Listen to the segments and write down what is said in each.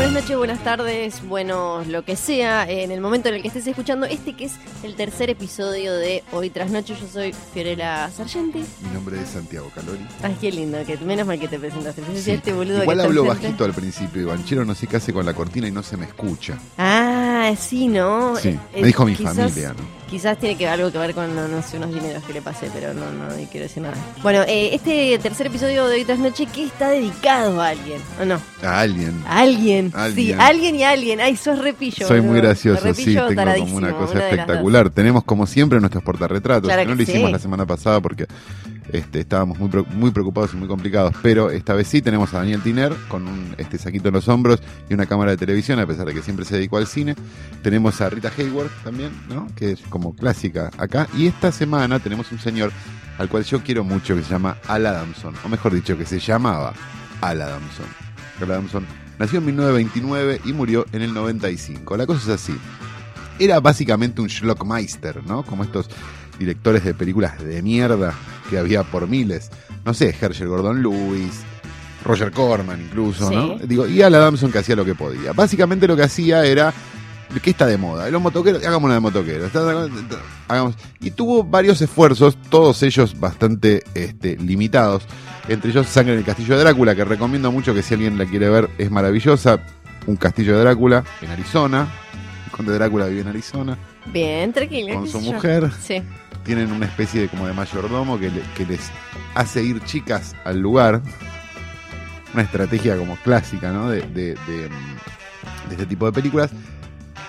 Buenas noches, buenas tardes, bueno, lo que sea, en el momento en el que estés escuchando este que es el tercer episodio de Hoy tras Noche, yo soy Fiorella Sargenti. Mi nombre es Santiago Calori. Ay, qué lindo, que menos mal que te presentaste. Yo Sí. este boludo Igual que hablo bajito al principio, Ivanchero no sé qué hace con la cortina y no se me escucha. Ah, sí, ¿no? Sí, Eh, me dijo mi quizás- familia, ¿no? Quizás tiene que algo que ver con, no, no sé, unos dineros que le pasé, pero no, no, no quiero decir nada. Bueno, eh, este tercer episodio de Hoy tras Noche, ¿qué está dedicado a alguien? ¿O no? A alguien. A alguien. Sí, Alguien. y alguien. Ay, sos repillo. Soy muy gracioso, sí, tengo como una cosa una de espectacular. Tenemos como siempre nuestros portarretratos, Claro no lo hicimos sí. la semana pasada porque este, estábamos muy, pre- muy preocupados y muy complicados, pero esta vez sí tenemos a Daniel Tiner con un este saquito en los hombros y una cámara de televisión, a pesar de que siempre se dedicó al cine. Tenemos a Rita Hayworth también, ¿no? que es como clásica acá. Y esta semana tenemos un señor al cual yo quiero mucho que se llama Al Adamson, o mejor dicho, que se llamaba Al Adamson. Al Adamson nació en 1929 y murió en el 95. La cosa es así. Era básicamente un Schlockmeister, ¿no? Como estos directores de películas de mierda que había por miles. No sé, Herschel Gordon Lewis, Roger Corman incluso, ¿no? Digo, y Al Adamson que hacía lo que podía. Básicamente lo que hacía era ¿Qué está de moda? Los motoqueros, hagamos una de motoqueros. Hagamos- Y tuvo varios esfuerzos, todos ellos bastante este, limitados. Entre ellos Sangre en el Castillo de Drácula, que recomiendo mucho que si alguien la quiere ver, es maravillosa. Un castillo de Drácula en Arizona. El conde Drácula vive en Arizona Bien, tranquilo. con su mujer. Sí. Tienen una especie de como de mayordomo que, le- que les hace ir chicas al lugar. Una estrategia como clásica, ¿no? De, de- de, mm, de este tipo de películas.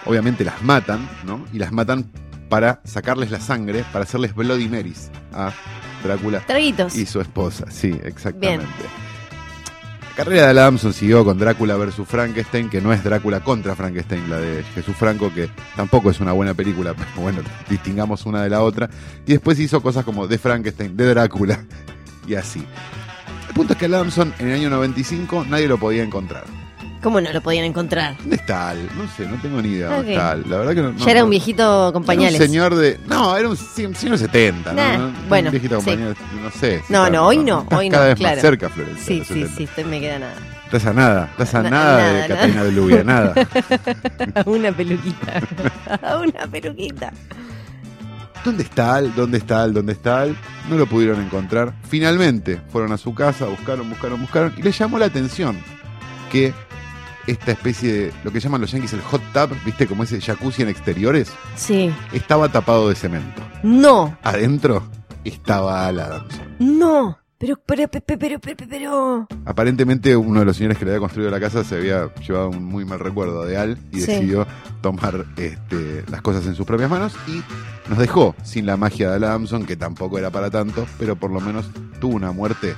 Obviamente las matan, ¿no? Y las matan para sacarles la sangre, para hacerles Bloody Marys a Drácula Traguitos. y su esposa. Sí, exactamente. La carrera de Adamson siguió con Drácula vs. Frankenstein, que no es Drácula contra Frankenstein, la de Jesús Franco, que tampoco es una buena película, pero bueno, distingamos una de la otra. Y después hizo cosas como de Frankenstein, de Drácula, y así. El punto es que Adamson en el año 95 nadie lo podía encontrar. ¿Cómo no lo podían encontrar? ¿Dónde está Al? No sé, no tengo ni idea dónde Ok. está Al. La verdad que no. no- ya era un viejito con era pañales. un señor de. No, era un sí, señor 70, Nah, ¿no? bueno, Un viejito con sí. pañales, no sé. si No, está- no, hoy no, hoy cada no, vez claro. más cerca, Florencia. Sí, sí, 70. sí, estoy- me queda nada. Estás a nada, estás a Na- nada, nada, de. Catalina de Lubia, nada. una peluquita. una peluquita. ¿Dónde está Al? ¿Dónde está Al? ¿Dónde está Al? No lo pudieron encontrar. Finalmente fueron a su casa, buscaron, buscaron, buscaron. Y les llamó la atención que esta especie de lo que llaman los yankees el hot tub, ¿viste? Como ese jacuzzi en exteriores, Sí. estaba tapado de cemento. No, Adentro estaba Al Adamson. no. Pero, pero, pero, pero, pero, pero. Aparentemente uno de los señores que le había construido la casa se había llevado un muy mal recuerdo de Al y Sí. decidió tomar este, las cosas en sus propias manos y nos dejó sin la magia de Al Adamson, que tampoco era para tanto, pero por lo menos tuvo una muerte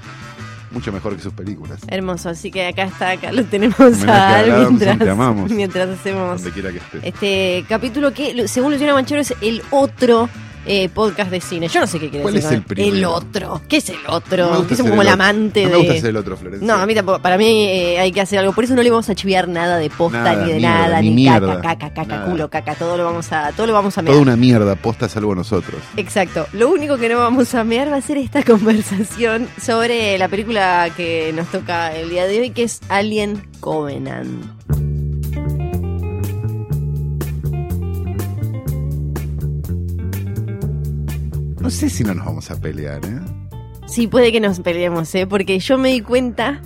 mucho mejor que sus películas. Hermoso, así que acá está, acá lo tenemos Homenaje a Al Adamson, mientras, te amamos. mientras hacemos Donde quiera que esté. este capítulo que, según Luciana Manchero, es el otro eh, podcast de cine. Yo no sé qué quiere ¿Cuál decir. es el primero? El otro. ¿Qué es el No me otro? Que ser como el amante No me de. gusta ser el otro, Florencia. No, a mí tampoco. Para mí eh, hay que hacer algo. Por eso no le vamos a chiviar nada de posta, Nada, ni de mierda, nada, ni ni, mierda. caca, caca, caca, Nada. culo, caca. Todo lo vamos a, todo lo vamos a Toda mear. una mierda, posta salvo nosotros. Exacto. Lo único que no vamos a mear va a ser esta conversación sobre la película que nos toca el día de hoy, que es Alien Covenant. No sé si no nos vamos a pelear, ¿eh? Sí, puede que nos peleemos, ¿eh? Porque yo me di cuenta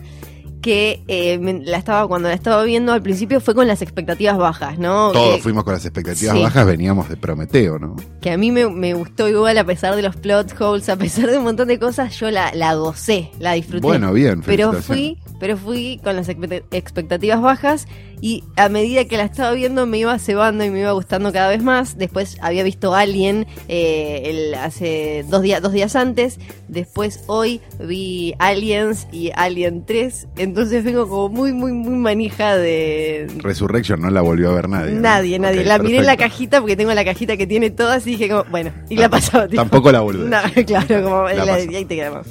que eh, me- la estaba cuando la estaba viendo al principio fue con las expectativas bajas, ¿no? Todos fuimos con las expectativas Sí. bajas, veníamos de Prometeo, ¿no? Que a mí me, me gustó igual a pesar de los plot holes, a pesar de un montón de cosas, yo la, la gocé, la disfruté. Bueno, bien, pero fui, pero fui con las expect- expectativas bajas y a medida que la estaba viendo me iba cebando y me iba gustando cada vez más. Después había visto Alien eh, el- hace dos días, dos días antes. Después hoy vi Aliens y Alien 3. Entonces vengo como muy, muy, muy manija de... Resurrection no la volvió a ver nadie. ¿no? Nadie, nadie. La miré en la perfecto. cajita porque tengo la cajita que tiene todas y dije como, bueno, y la pasaba. tipo, Tampoco la volví. No, claro, como La la- pasó. y ahí te quedamos.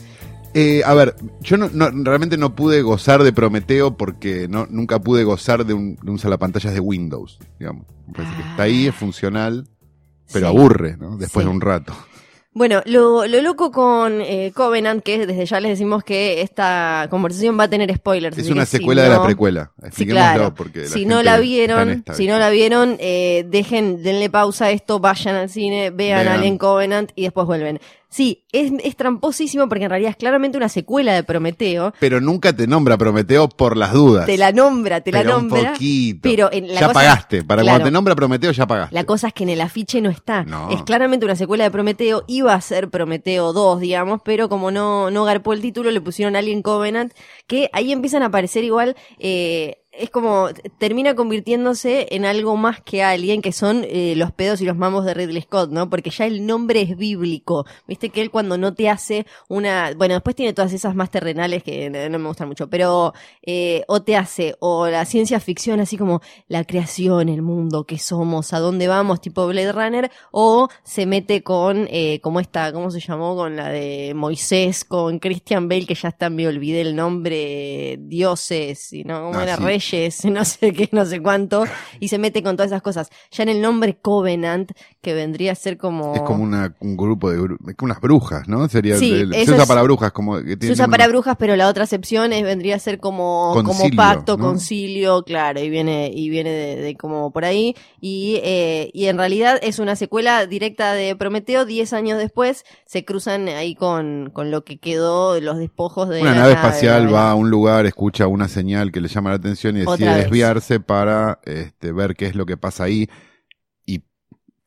Eh, a ver, yo no, no- realmente no pude gozar de Prometeo porque no, nunca pude gozar de un, de un salapantallas de Windows, digamos. Me parece que está ahí, es funcional, pero Ah. Sí. aburre, ¿no? Después Sí. de un rato. Bueno, lo, lo loco con eh, Covenant, que desde ya les decimos que esta conversación va a tener spoilers. Es una si secuela de la precuela. Sí, claro. porque la si no la vieron, si no la vieron, eh, dejen, denle pausa a esto, vayan al cine, vean, Vean. Alien Covenant y después vuelven. Sí, es, es tramposísimo porque en realidad es claramente una secuela de Prometeo. Pero nunca te nombra Prometeo por las dudas. Te la nombra, te la Pero un nombra. poquito. Pero en la ya cosa- pagaste. Para claro. cuando te nombra Prometeo, ya pagaste. La cosa es que en el afiche no está. No. Es claramente una secuela de Prometeo. Iba a ser Prometeo 2, digamos, pero como no, no garpó el título, le pusieron Alien Covenant, que ahí empiezan a aparecer igual. eh, es como termina convirtiéndose en algo más que Alien, que son eh, los pedos y los mamos de Ridley Scott, ¿no? Porque ya el nombre es bíblico. Viste que él cuando no te hace una. Bueno, después tiene todas esas más terrenales que no, me gustan mucho, pero eh, o te hace, o la ciencia ficción, así como la creación, el mundo, qué somos, a dónde vamos, tipo Blade Runner, o se mete con, eh, como esta, ¿cómo se llamó? Con la de Moisés, con Christian Bale, que ya está, me olvidé el nombre, dioses, y no, ¿cómo Ah, era? sí. Reyes, no sé qué, no sé cuánto, y se mete con todas esas cosas. Ya en el nombre Covenant, que vendría a ser como... Es como una, un grupo de es como unas brujas, ¿no? Sería Sí, el- se usa es- para brujas como que Se usa una- para brujas, pero la otra acepción es, vendría a ser como, como pacto, ¿no? concilio, claro, y viene, y viene de, de como por ahí. Y, eh, y en realidad es una secuela directa de Prometeo, 10 años después, se cruzan ahí con, con lo que quedó, los despojos de Una la nave espacial va a un lugar, escucha una señal que le llama la atención y decide desviarse para este, ver qué es lo que pasa ahí. Y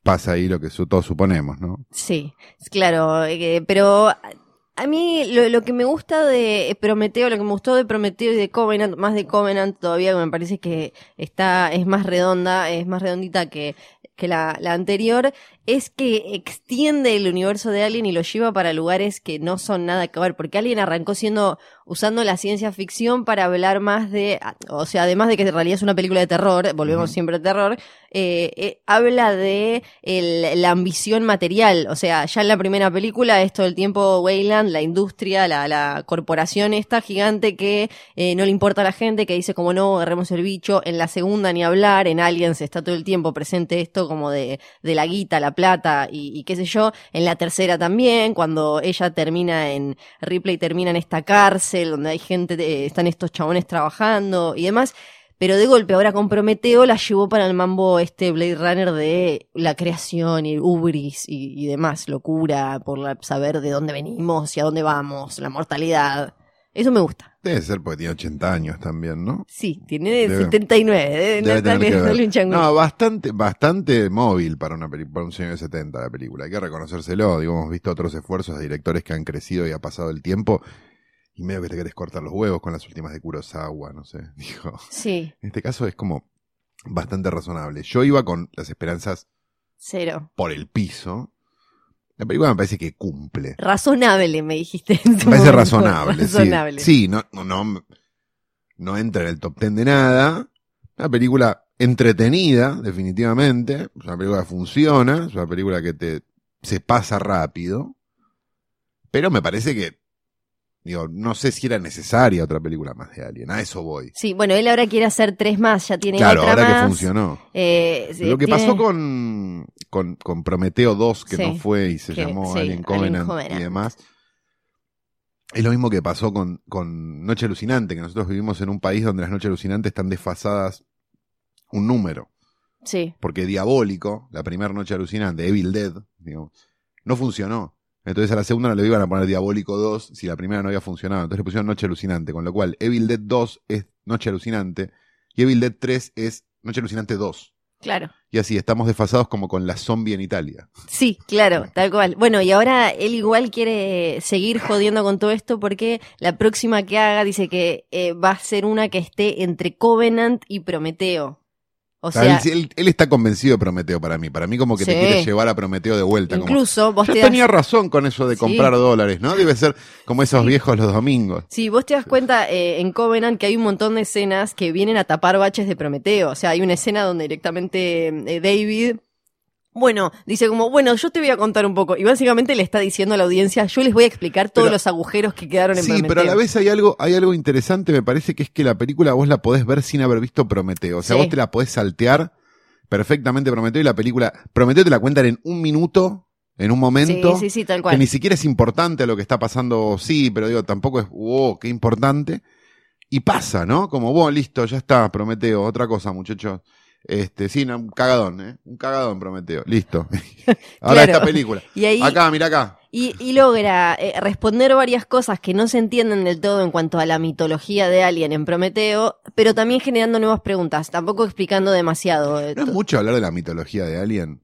pasa ahí lo que su- todos suponemos, ¿no? Sí, claro, eh, pero a mí lo, lo que me gusta de Prometeo, lo que me gustó de Prometeo y de Covenant, más de Covenant todavía, que me parece que está, es más redonda, es más redondita que, que la, la anterior, es que extiende el universo de Alien y lo lleva para lugares que no son nada que ver, porque Alien arrancó siendo, usando la ciencia ficción para hablar más de, o sea, además de que en realidad es una película de terror, volvemos siempre al terror, eh, eh, habla de el- la ambición material. O sea, ya en la primera película es todo el tiempo Wayland, la industria, la, la corporación esta gigante que eh, no le importa a la gente, que dice como no, agarremos el bicho. En la segunda ni hablar, en Aliens está todo el tiempo presente esto como de, de la guita, la plata y, qué sé yo. En la tercera también, cuando ella termina en, Ripley termina en esta cárcel donde hay gente, de- están estos chabones trabajando y demás. Pero de golpe, ahora con Prometeo la llevó para el mambo este Blade Runner de la creación y ubris y, y demás, locura por la- saber de dónde venimos y a dónde vamos, la mortalidad. Eso me gusta. Debe ser porque tiene 80 años también, ¿no? Sí, tiene Debe- 79, debe, Debe no tener que bastante, bastante móvil para una para un señor de 70 la película. Hay que reconocérselo. Digo, hemos visto otros esfuerzos de directores que han crecido y ha pasado el tiempo. Y medio que te querés cortar los huevos con las últimas de Kurosawa, no sé. Sí, En este caso es como bastante razonable. Yo iba con las esperanzas cero. por el piso. La película me parece que cumple. Razonable, me dijiste. en Me parece momento. razonable. sí. Razonable. Sí, no, no, no, no entra en el top ten de nada. Una película entretenida, definitivamente. Es una película que funciona. Es una película que te se pasa rápido. Pero me parece que, digo, no sé si era necesaria otra película más de Alien. A eso voy. Sí, bueno, él ahora quiere hacer tres más, ya tiene Claro, otra ahora más. que funcionó. Eh, Lo que tiene- pasó con, con, con Prometeo 2, que Sí, no fue y se que- llamó sí, Alien Covenant. y demás, es lo mismo que pasó con, con Noche Alucinante, que nosotros vivimos en un país donde las Noches Alucinantes están desfasadas un número. Sí, Porque Diabólico, la primera Noche Alucinante, Evil Dead, digamos, no funcionó. Entonces a la segunda no le iban a poner Diabólico 2 si la primera no había funcionado. Entonces le pusieron Noche Alucinante, con lo cual Evil Dead 2 es Noche Alucinante y Evil Dead 3 es Noche Alucinante 2. Claro. Y así, estamos desfasados como con la zombie en Italia. Sí, claro, tal cual. Bueno, y ahora él igual quiere seguir jodiendo con todo esto porque la próxima que haga dice que eh, va a ser una que esté entre Covenant y Prometeo. O sea, él, él- él está convencido de Prometeo para mí. Para mí como que te Sí. quiere llevar a Prometeo de vuelta. como, incluso vos yo te tenía das, razón con eso de Sí. comprar dólares, ¿no? Debe ser como esos Sí. viejos los domingos. Sí, vos te das cuenta eh, en Covenant que hay un montón de escenas que vienen a tapar baches de Prometeo. O sea, hay una escena donde directamente eh, David Bueno, dice como, bueno, yo te voy a contar un poco. Y básicamente le está diciendo a la audiencia, yo les voy a explicar todos Pero- los agujeros que quedaron en Sí, Prometeo. pero a la vez hay algo, hay algo interesante, me parece que es que la película vos la podés ver sin haber visto Prometeo. O sea, Sí. vos te la podés saltear perfectamente Prometeo y la película, Prometeo te la cuentan en un minuto, en un momento. Sí, sí, sí, tal que cual. ni siquiera es importante lo que está pasando, sí, pero digo, tampoco es, wow, qué importante. Y pasa, ¿no? Como, vos, listo, ya está, Prometeo, otra cosa, muchachos. Este, sí, no, un cagadón, ¿eh? Un cagadón, Prometeo. Listo. Ahora Claro. esta película. Y ahí, Acá, mira acá. y, y logra eh, responder varias cosas que no se entienden del todo en cuanto a la mitología de Alien en Prometeo, pero también generando nuevas preguntas, tampoco explicando demasiado. eh, No es mucho hablar de la mitología de Alien.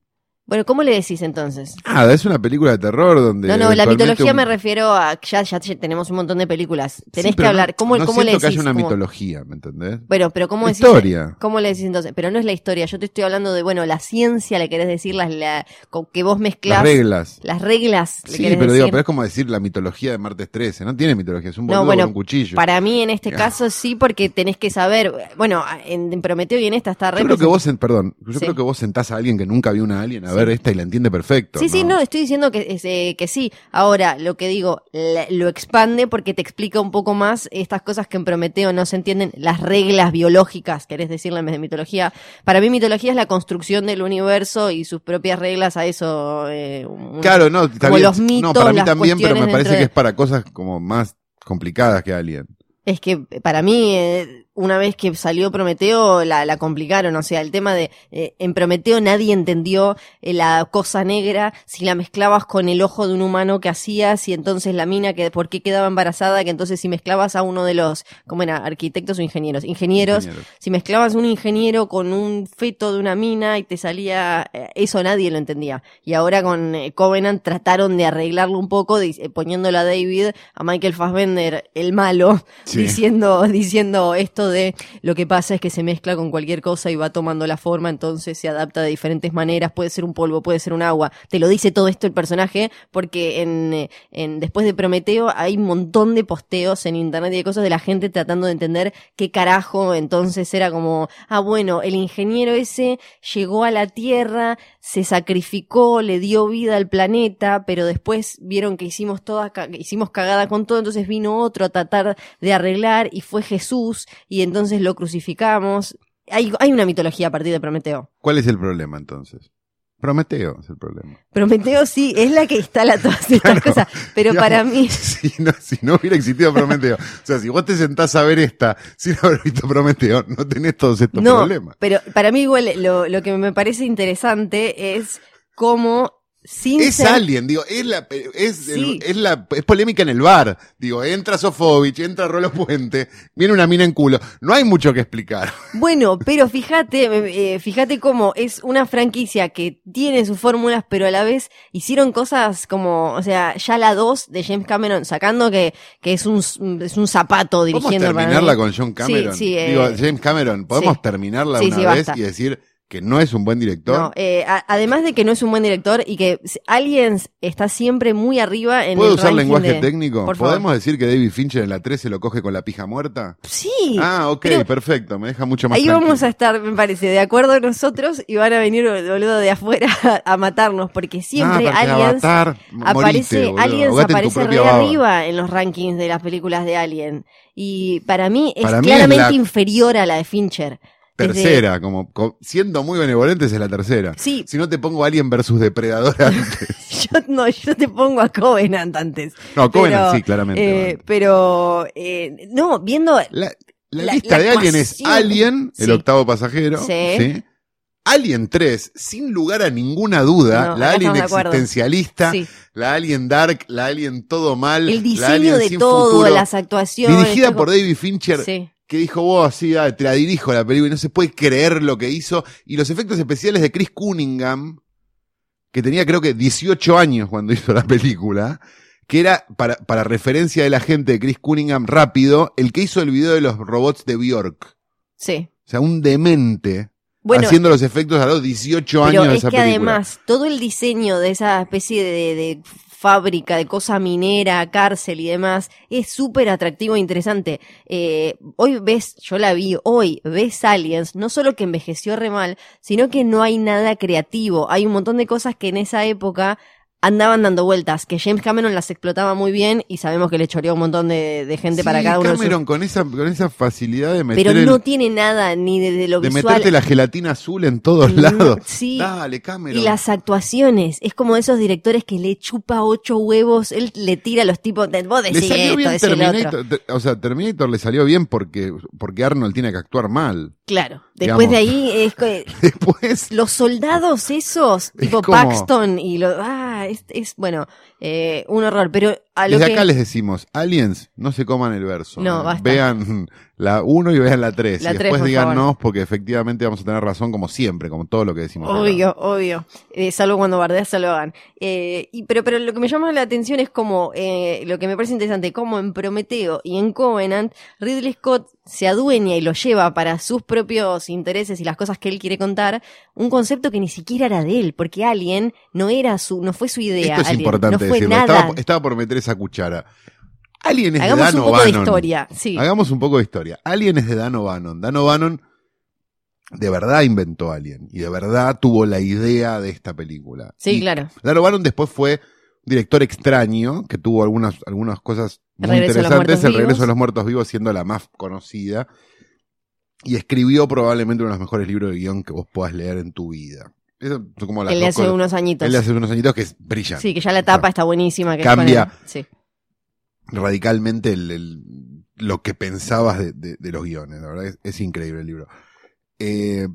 Bueno, ¿cómo le decís entonces? Nada, es una película de terror donde. No, no, la mitología un- me refiero a ya, ya tenemos un montón de películas. Tenés Sí, que hablar. no- ¿Cómo, no cómo le decís? que haya una ¿Cómo- mitología, ¿me entendés? Bueno, pero ¿cómo decís? Historia. ¿Cómo le decís entonces? Pero no es la historia, yo te estoy hablando de, bueno, la ciencia, le querés decir, las, la, con que vos mezclás Las reglas. las reglas. Sí, pero digo, pero es como decir la mitología de martes 13. No tiene mitología, es un No, boludo bueno, con un cuchillo. Para mí en este caso sí, porque tenés que saber, bueno, en, Prometeo y en esta está Yo creo que vos, en- perdón, yo Sí. creo que vos sentás a alguien que nunca vio una alien a. ver esta y la entiende perfecto. Sí, sí, no, estoy diciendo que, eh, que sí. Ahora, lo que digo, lo expande porque te explica un poco más estas cosas que en Prometeo no se entienden, las reglas biológicas, querés decirle en vez de mitología. Para mí mitología es la construcción del universo y sus propias reglas a eso. eh, un- Claro, no, como bien. los mitos, no, para mí las también, pero me parece que es para cosas como más complicadas que Alien. Es que para mí, eh, una vez que salió Prometeo, la, la complicaron. O sea, el tema de eh, en Prometeo nadie entendió eh, la cosa negra si la mezclabas con el ojo de un humano que hacías y entonces la mina que por qué quedaba embarazada, que entonces si mezclabas a uno de los, ¿cómo era? Arquitectos o ingenieros. Ingenieros. Ingenieros. Si mezclabas un ingeniero con un feto de una mina y te salía, eh, eso nadie lo entendía. Y ahora con eh, Covenant trataron de arreglarlo un poco, di- eh, poniéndolo a David, a Michael Fassbender, el malo, Sí. diciendo, diciendo esto de lo que pasa es que se mezcla con cualquier cosa y va tomando la forma, entonces se adapta de diferentes maneras, puede ser un polvo, puede ser un agua. Te lo dice todo esto el personaje, porque en, eh, en después de Prometeo hay un montón de posteos en internet y de cosas de la gente tratando de entender qué carajo, entonces era como, ah bueno, el ingeniero ese llegó a la Tierra, se sacrificó, le dio vida al planeta, pero después vieron que hicimos toda, hicimos cagada con todo, entonces vino otro a tratar de arreglar y fue Jesús entonces lo crucificamos. Hay, hay una mitología a partir de Prometeo. ¿Cuál es el problema entonces? Prometeo es el problema. Prometeo sí, es la que instala todas estas cosas, pero Digamos, para mí... Si no, si no hubiera existido Prometeo, o sea, si vos te sentás a ver esta sin haber visto Prometeo, no tenés todos estos No, problemas. pero para mí igual lo, lo que me parece interesante es cómo sin Es ser- Alien, digo, es la, es, el- es la, es polémica en el bar. Digo, entra Sofovich, entra Rolo Puente, viene una mina en culo. No hay mucho que explicar. Bueno, pero fíjate, eh, fíjate cómo es una franquicia que tiene sus fórmulas, pero a la vez hicieron cosas como, o sea, ya la 2 de James Cameron, sacando que, que es un, es un zapato ¿Podemos dirigiendo para terminarla con John Cameron? Sí, sí, eh, Digo, James Cameron, ¿podemos terminarla una vez basta. y decir que no es un buen director? No, eh, a- además de que no es un buen director y que Aliens está siempre muy arriba en ¿Puedo el usar lenguaje de- técnico? Por favor. ¿Podemos decir que David Fincher en la 3 se lo coge con la pija muerta? Sí. Ah, ok, pero- perfecto, me deja mucho más Ahí vamos a estar, me parece, de acuerdo nosotros y van a venir boludo de afuera a matarnos porque siempre Ah, Aliens Avatar, morite, aparece, boludo. Aliens aparece re baba. arriba en los rankings de las películas de Alien y para mí es Para mí es claramente la- inferior a la de Fincher. Desde- Tercera, como co- siendo muy benevolentes es la tercera. Sí. Si no te pongo Alien versus Depredador antes. Yo no, yo te pongo a Covenant antes. No, Covenant Pero, sí, claramente. eh, pero eh, no, viendo La, la la- lista la de Alien es. Alien, el Sí. octavo pasajero. Sí. Alien 3, sin lugar a ninguna duda, No, la Alien existencialista, sí, la Alien Dark, la Alien todo mal, el la diseño Alien de sin todo, futuro, las actuaciones. dirigida todo- por David Fincher, Sí. Que dijo, vos así, ah, te la dirijo la película, y no se puede creer lo que hizo, y los efectos especiales de Chris Cunningham, que tenía creo que 18 años cuando hizo la película, que era, para, para referencia de la gente de Chris Cunningham rápido, el que hizo el video de los robots de Bjork. Sí. O sea, un demente Bueno, haciendo los efectos a los 18 pero años de es esa que película. además todo el diseño de esa especie de, de fábrica, de cosa minera, cárcel y demás, es súper atractivo e interesante. Eh, hoy ves, yo la vi, hoy ves Aliens, no solo que envejeció re mal, sino que no hay nada creativo. Hay un montón de cosas que en esa época andaban dando vueltas, que James Cameron las explotaba muy bien y sabemos que le choreó un montón de, de gente Sí, para cada uno. de sus- Cameron con esa, con esa facilidad de meter Pero el- no tiene nada ni de, de lo de visual. meterte la gelatina azul en todos No, lados. sí. Dale, Cameron. Y las actuaciones, es como esos directores que le chupa ocho huevos, él le tira a los tipos, de, vos Le decís salió esto, bien otro. Terminator, te- o sea, Terminator le salió bien porque, porque Arnold tiene que actuar mal. Claro, después Digamos. de ahí es que Después, los soldados esos, tipo como- Paxton y lo, ah, es, es bueno, eh, un horror, pero a lo desde que... acá les decimos, aliens, no se coman el verso. No, ¿eh? basta. Vean la 1 y vean la 3. La y después por díganos porque efectivamente vamos a tener razón como siempre, como todo lo que decimos. acá. Obvio, obvio. Eh, salvo cuando bardeas, se lo hagan. Eh, y, pero, pero lo que me llama la atención es como, eh, lo que me parece interesante, como en Prometeo y en Covenant, Ridley Scott se adueña y lo lleva para sus propios intereses y las cosas que él quiere contar, un concepto que ni siquiera era de él, porque Alien no era su, no fue su idea. Esto es Alien, importante no fue decirlo. nada. Estaba, estaba por meter esa cuchara. Alien es Hagamos de un Dan de O'Bannon. historia, sí. Hagamos un poco de historia. Alien es de Dan O'Bannon. Dan O'Bannon de verdad inventó Alien y de verdad tuvo la idea de esta película. Sí, Y claro. Dan O'Bannon después fue un director extraño que tuvo algunas, algunas cosas muy interesantes. El regreso de los muertos vivos siendo la más conocida. Y escribió probablemente uno de los mejores libros de guion que vos puedas leer en tu vida. Eso son como las Él dos hace unos añitos. Él de hace unos añitos que es brillante. Sí, que ya la tapa está buenísima. Que Cambia. el- sí. radicalmente el, el- lo que pensabas de, de- de los guiones. La verdad es, es increíble el libro. Eh,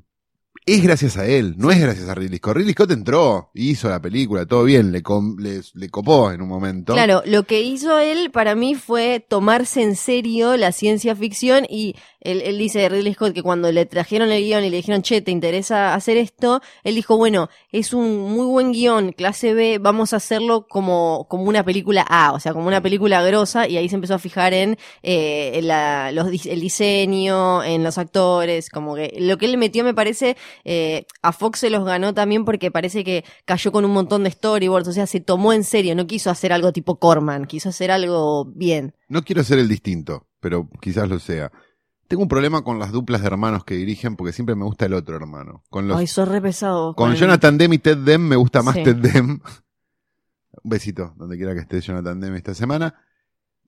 es gracias a él, no es gracias a Ridley Scott. Ridley Scott entró, hizo la película, todo bien, le, com- le, le copó en un momento. Claro, lo que hizo él para mí fue tomarse en serio la ciencia ficción y él, él dice de Ridley Scott que cuando le trajeron el guion y le dijeron, che, ¿te interesa hacer esto? Él dijo, bueno, es un muy buen guion, clase B, vamos a hacerlo como, como una película A, o sea, como una película grosa y ahí se empezó a fijar en, eh, en la- los, el diseño, en los actores, como que lo que él metió me parece, eh, a Fox se los ganó también porque parece que cayó con un montón de storyboards, o sea, se tomó en serio, no quiso hacer algo tipo Corman, quiso hacer algo bien. No quiero ser el distinto, pero quizás lo sea. Tengo un problema con las duplas de hermanos que dirigen porque siempre me gusta el otro hermano. Con los Ay, sos re pesado. Con el- Jonathan Demme y Ted Demme me gusta más Sí. Ted Demme. Un besito, donde quiera que esté Jonathan Demme esta semana.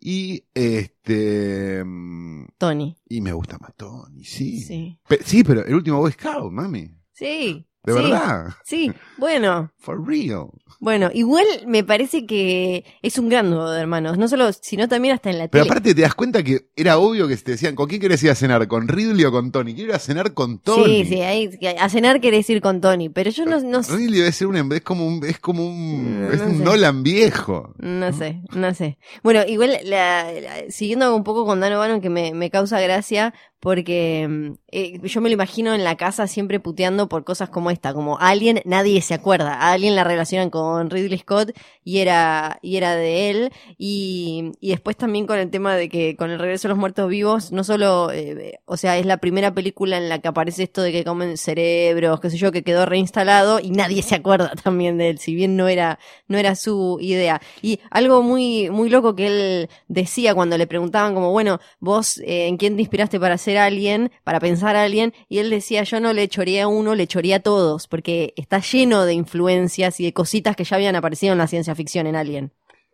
Y este. mm, Tony. Y me gusta más Tony, sí. Sí. Pe- sí, pero el último Boy Scout, mami. Sí. De sí, verdad. Sí, bueno. For real. Bueno, igual me parece que es un gran dúo de hermanos, no solo, sino también hasta en la Pero tele. aparte te das cuenta que era obvio que te decían, ¿con quién querés ir a cenar? ¿Con Ridley o con Tony? Quiero ir a cenar con Tony. Sí, sí, ahí, a cenar querés ir con Tony, pero yo no, no, sé- Ridley debe ser un, em- es como un, es como un, No, es no un sé. Nolan viejo. no sé, no sé. Bueno, igual, la- la- siguiendo un poco con Dan O'Bannon, que me, me causa gracia, porque mm, eh, yo me lo imagino en la casa siempre puteando por cosas como esta, como Alien, nadie se acuerda, a Alien la relacionan con Ridley Scott y era, y era de él, y, y después también con el tema de que con el regreso de los muertos vivos, no solo, eh, o sea, es la primera película en la que aparece esto de que comen cerebros, qué sé yo, que quedó reinstalado y nadie se acuerda también de él, si bien no era, no era su idea. Y algo muy, muy loco que él decía cuando le preguntaban como, bueno, vos, eh, ¿en quién te inspiraste para ser alguien, para pensar a alguien? Y él decía, yo no le choría a uno, le choría a todos, porque está lleno de influencias y de cositas que ya habían aparecido en la ciencia ficción en Alien.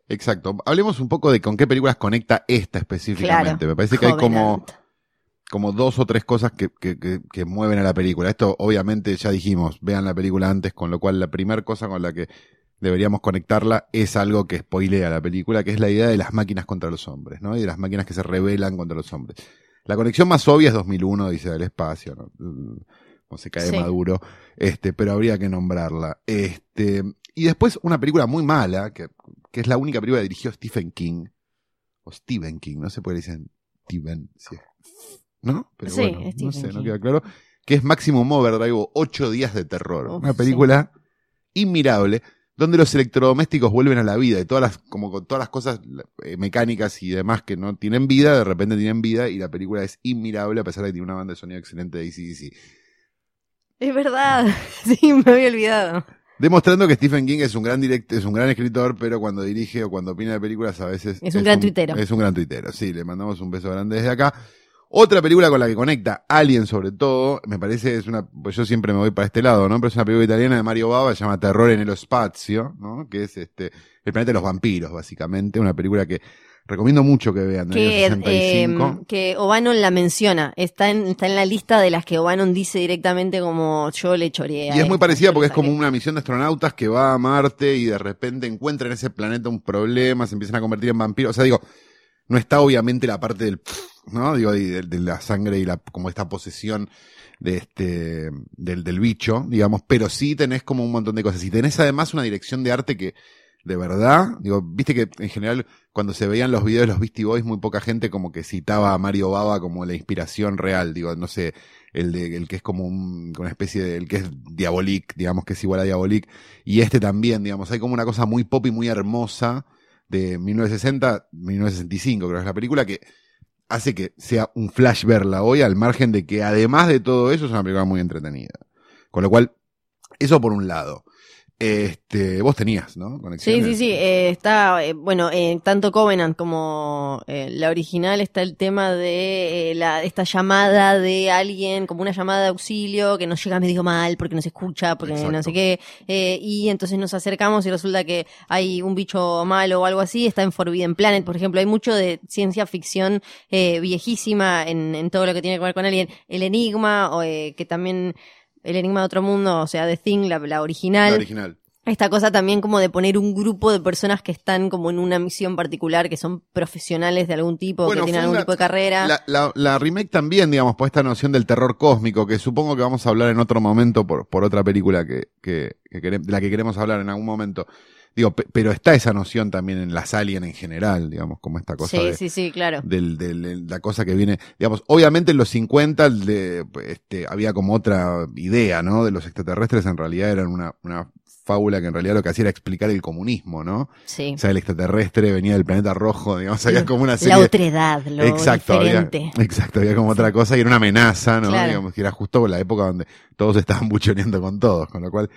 Exacto. Hablemos un poco de con qué películas conecta esta específicamente. Claro. Me parece que hay como, como dos o tres cosas que, que, que, que mueven a la película. Esto, obviamente, ya dijimos, vean la película antes, con lo cual la primera cosa con la que deberíamos conectarla es algo que spoilea la película, que es la idea de las máquinas contra los hombres, ¿no? Y de las máquinas que se rebelan contra los hombres. La conexión más obvia es 2001, dice del espacio, ¿no? No se cae Sí. maduro, este, pero habría que nombrarla. Este, y después una película muy mala, que, que es la única película que dirigió Stephen King, o Stephen King, no sé por qué dicen Steven, sí. ¿no? Pero Sí, bueno, no Stephen sé, no King. queda claro. Que es Maximum Overdrive Ocho días de terror. Uf, una película inmirable donde los electrodomésticos vuelven a la vida y todas las, como con todas las cosas eh, mecánicas y demás que no tienen vida, de repente tienen vida y la película es inmirable a pesar de que tiene una banda de sonido excelente de ACDC. Es verdad, sí, me había olvidado. Demostrando que Stephen King es un gran direct, es un gran escritor, pero cuando dirige o cuando opina de películas a veces Es un gran tuitero. Es un gran tuitero, sí, le mandamos un beso grande desde acá. Otra película con la que conecta, Alien sobre todo, me parece, es una, pues yo siempre me voy para este lado, ¿no? Pero es una película italiana de Mario Bava, se llama Terror en el Spazio, ¿no? Que es este, el planeta de los vampiros, básicamente, una película que recomiendo mucho que vean, que, año 65. eh, que O'Bannon la menciona. Está en, está en la lista de las que O'Bannon dice directamente como yo le choreé. a Y es muy parecida porque es como una misión de astronautas que va a Marte y de repente encuentra en ese planeta un problema, se empiezan a convertir en vampiros. O sea, digo, no está obviamente la parte del, ¿no? Digo, de, la sangre y la, como esta posesión de este, del, del bicho, digamos, pero sí tenés como un montón de cosas. Y tenés además una dirección de arte que, de verdad, digo, viste que en general cuando se veían los videos de los Beastie Boys, muy poca gente como que citaba a Mario Baba como la inspiración real, digo, no sé, el de, el que es como un, una especie de, el que es Diabolik, digamos que es igual a Diabolik, y este también, digamos, hay como una cosa muy pop y muy hermosa de 1960, 1965 creo que es la película que hace que sea un flash verla hoy al margen de que además de todo eso es una película muy entretenida. Con lo cual, eso por un lado. Este, vos tenías, ¿no? Sí, Conexiones. sí, sí. eh, está, eh, bueno, eh, tanto Covenant como eh, la original está el tema de eh, la, esta llamada de alguien, como una llamada de auxilio que nos llega medio mal porque nos escucha, porque Exacto. no sé qué. eh, y entonces nos acercamos y resulta que hay un bicho malo o algo así. Está en Forbidden Planet, por ejemplo. Hay mucho de ciencia ficción eh, viejísima en, en todo lo que tiene que ver con alguien. El Enigma, o, eh, que también. El Enigma de Otro Mundo, o sea, The Thing, la, la original. La original. Esta cosa también como de poner un grupo de personas que están como en una misión particular, que son profesionales de algún tipo, Bueno, que tienen algún tipo de carrera. La, la, la remake también, digamos, por esta noción del terror cósmico, que supongo que vamos a hablar en otro momento por, por otra película que, que, que quere- de la que queremos hablar en algún momento. Digo, pe- pero está esa noción también en las Alien en general, digamos, como esta cosa sí, de, sí, sí, claro. del, del- del- la cosa que viene, digamos, obviamente en los 50 el de, este, había como otra idea, ¿no? De los extraterrestres en realidad eran una, una fábula que en realidad lo que hacía era explicar el comunismo, ¿no? Sí. O sea, el extraterrestre venía del planeta rojo, digamos, había como una serie La otredad, lo exacto, había, diferente. exacto, había como otra cosa y era una amenaza, ¿no? Claro. Digamos que era justo la época donde todos estaban buchoneando con todos, con lo cual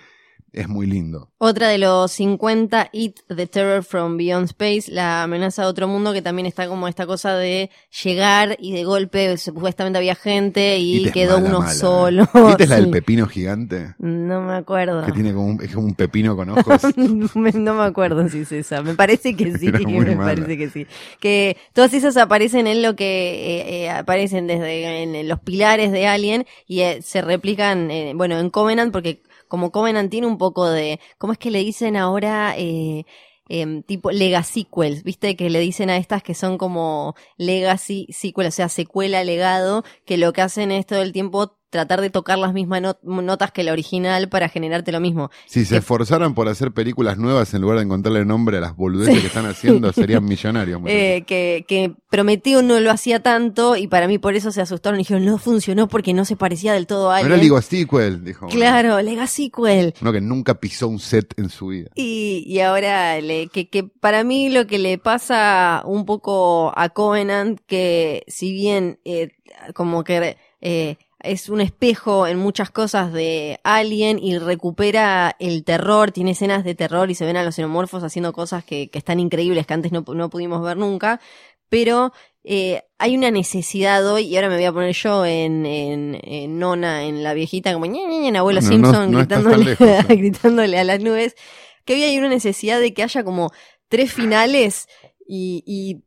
es muy lindo. Otra de los 50, It, The Terror from Beyond Space, la amenaza de otro mundo, que también está como esta cosa de llegar y de golpe supuestamente había gente y es quedó mala, uno mala, ¿eh? solo. ¿Viste la del pepino gigante? No me acuerdo. Que tiene como un, es como un pepino con ojos. No me acuerdo si es esa. Me parece que sí. Me mala. parece que sí. Que todas esas aparecen en lo que eh, eh, aparecen desde en, en los pilares de Alien y eh, se replican, bueno, en Covenant porque como Covenant tiene un poco de, ¿cómo es que le dicen ahora? Eh, em, tipo legacy sequels, viste que le dicen a estas que son como legacy sequel, o sea, secuela, legado, que lo que hacen es todo el tiempo tratar de tocar las mismas not- notas que la original para generarte lo mismo. Si se esforzaran por hacer películas nuevas en lugar de encontrarle nombre a las boludeces que están haciendo, serían millonarios. Eh, que, que Prometeo no lo hacía tanto y para mí por eso se asustaron y dijeron no funcionó porque no se parecía del todo a no alguien. era Ligo Sequel, dijo. Claro, Legacy Sequel. Uno que nunca pisó un set en su vida. Y, y ahora, le, que, que para mí lo que le pasa un poco a Covenant, que si bien eh, como que eh, es un espejo en muchas cosas de Alien y recupera el terror, tiene escenas de terror y se ven a los xenomorfos haciendo cosas que, que están increíbles que antes no, no pudimos ver nunca, pero eh, hay una necesidad hoy, y ahora me voy a poner yo en, en, en Nona, en la viejita, como en abuelo No, Simpson, no gritándole, lejos, ¿eh? gritándole a las nubes, que había una necesidad de que haya como tres finales y, y